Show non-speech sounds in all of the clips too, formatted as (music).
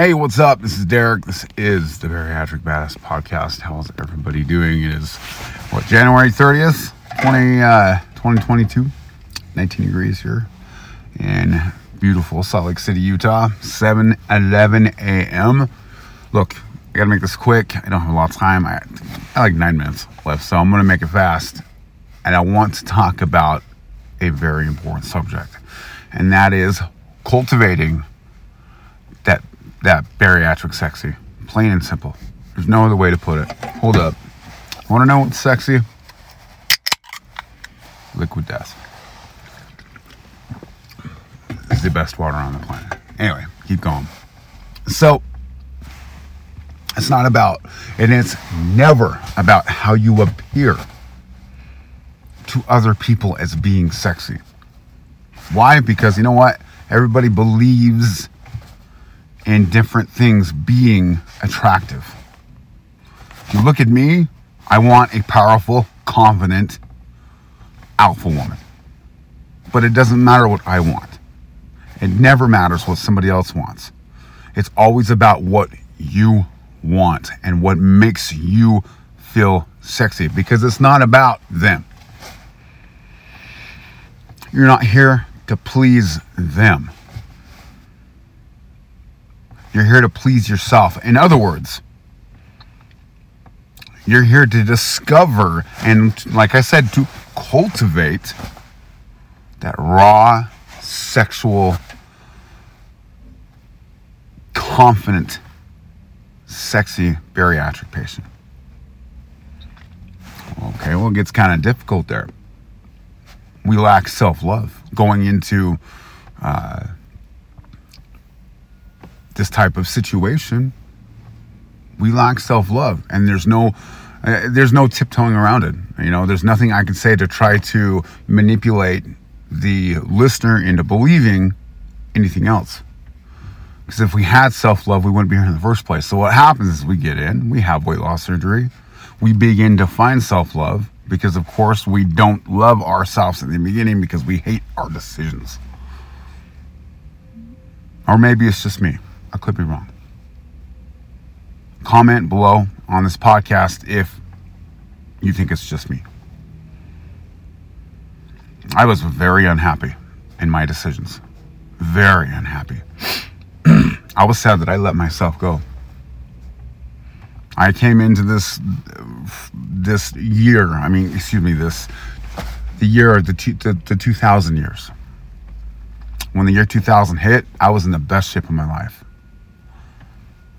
Hey, what's up? This is Derek. This is the Bariatric Badass Podcast. How's everybody doing? It is, what, January 30th, 20, uh, 2022. 19 degrees here in beautiful Salt Lake City, Utah. 7 11 a.m. Look, I gotta make this quick. I don't have a lot of time. I, I like nine minutes left, so I'm gonna make it fast. And I want to talk about a very important subject, and that is cultivating that that bariatric sexy. Plain and simple. There's no other way to put it. Hold up. Want to know what's sexy? Liquid death. It's the best water on the planet. Anyway, keep going. So, it's not about, and it's never about how you appear to other people as being sexy. Why? Because you know what? Everybody believes in different things being attractive. If you look at me, I want a powerful, confident alpha woman. But it doesn't matter what I want. It never matters what somebody else wants. It's always about what you want and what makes you feel sexy because it's not about them. You're not here to please them. You're here to please yourself. In other words, you're here to discover and, like I said, to cultivate that raw, sexual, confident, sexy bariatric patient. Okay, well, it gets kind of difficult there. We lack self love going into uh, this type of situation. We lack self love, and there's no uh, there's no tiptoeing around it. You know, there's nothing I can say to try to manipulate the listener into believing anything else. Because if we had self love, we wouldn't be here in the first place. So what happens is we get in, we have weight loss surgery, we begin to find self love because, of course, we don't love ourselves in the beginning because we hate our decisions. Or maybe it's just me. I could be wrong. Comment below on this podcast if you think it's just me. I was very unhappy in my decisions. Very unhappy. (clears throat) I was sad that I let myself go. I came into this this year. I mean, excuse me, this the year the two, the, the 2000 years. When the year 2000 hit, I was in the best shape of my life.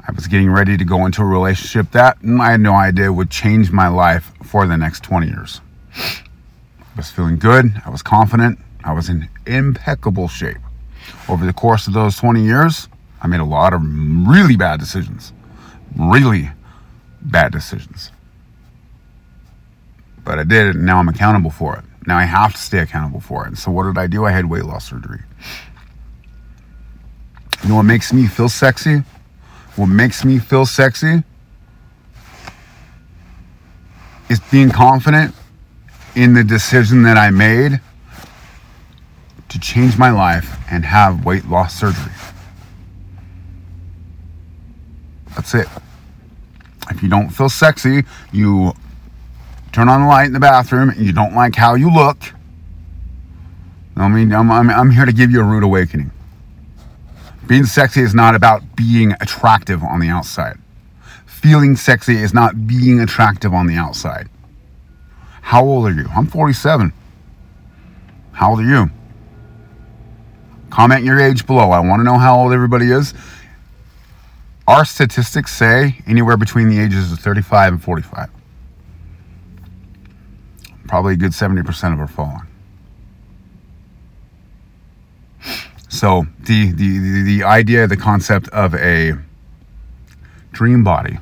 I was getting ready to go into a relationship that I had no idea would change my life for the next 20 years. I was feeling good. I was confident. I was in impeccable shape. Over the course of those 20 years, I made a lot of really bad decisions. Really bad decisions. But I did it, and now I'm accountable for it. Now I have to stay accountable for it. And so what did I do? I had weight loss surgery. You know what makes me feel sexy? What makes me feel sexy is being confident in the decision that I made to change my life and have weight loss surgery. That's it. If you don't feel sexy, you turn on the light in the bathroom and you don't like how you look. I mean, I'm, I'm, I'm here to give you a rude awakening. Being sexy is not about being attractive on the outside. Feeling sexy is not being attractive on the outside. How old are you? I'm 47. How old are you? Comment your age below. I want to know how old everybody is. Our statistics say anywhere between the ages of 35 and 45. Probably a good 70% of our falling. So the, the the the idea, the concept of a dream body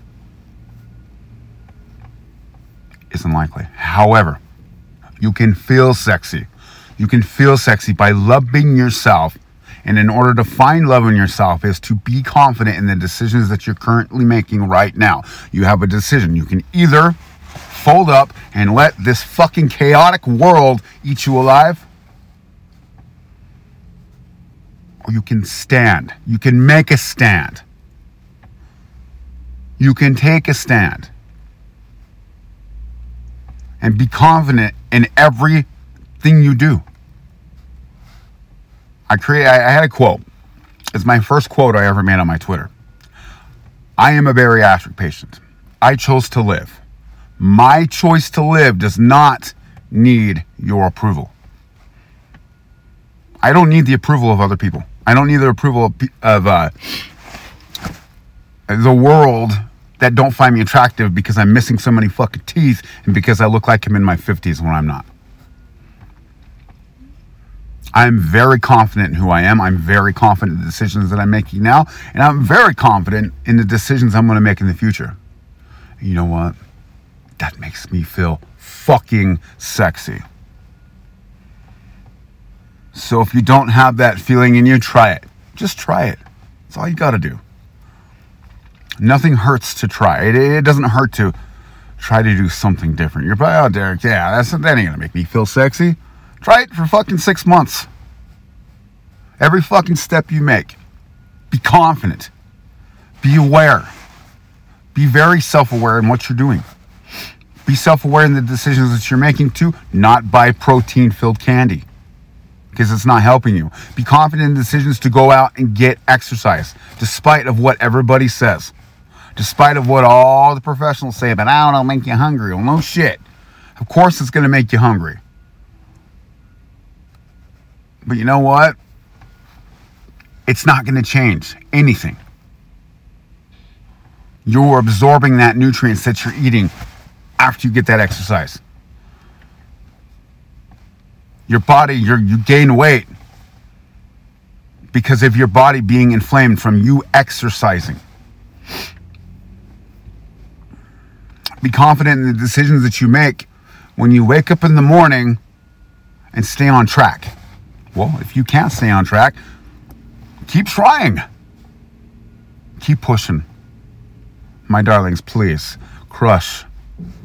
is unlikely. However, you can feel sexy. You can feel sexy by loving yourself. And in order to find love in yourself is to be confident in the decisions that you're currently making right now. You have a decision. You can either fold up and let this fucking chaotic world eat you alive, or you can stand. You can make a stand. You can take a stand and be confident in everything you do. I create I, had a quote. It's my first quote I ever made on my Twitter. I am a bariatric patient. I chose to live. My choice to live does not need your approval. I don't need the approval of other people. I don't need the approval of, of uh, the world that don't find me attractive because I'm missing so many fucking teeth and because I look like I'm in my 50s when I'm not. I'm very confident in who I am. I'm very confident in the decisions that I'm making now. And I'm very confident in the decisions I'm going to make in the future. You know what? That makes me feel fucking sexy. So if you don't have that feeling in you, try it. Just try it. That's all you got to do. Nothing hurts to try. It, it doesn't hurt to try to do something different. You're probably, oh, Derek, yeah, that's, that ain't going to make me feel sexy. Try it for fucking six months. Every fucking step you make, be confident, be aware, be very self aware in what you're doing. Be self aware in the decisions that you're making too, not buy protein filled candy because it's not helping you. Be confident in decisions to go out and get exercise, despite of what everybody says, despite of what all the professionals say. But I don't know, make you hungry. Well, no shit. Of course, it's going to make you hungry. But you know what? It's not going to change anything. You're absorbing that nutrients that you're eating after you get that exercise. Your body, you gain weight because of your body being inflamed from you exercising. Be confident in the decisions that you make when you wake up in the morning and stay on track. Well, if you can't stay on track, keep trying. Keep pushing. My darlings, please crush.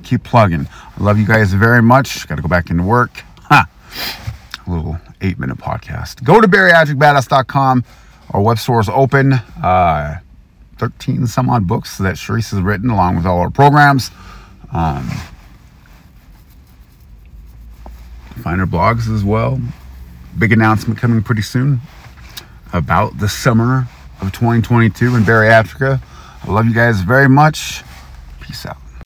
Keep plugging. I love you guys very much. Got to go back into work. Little eight minute podcast. Go to bariatricbadass.com. Our web store is open. Uh, 13 some odd books that Sharice has written along with all our programs. Um, find her blogs as well big announcement coming pretty soon about the summer of 2022 in Bariatrica. I love you guys very much. Peace out.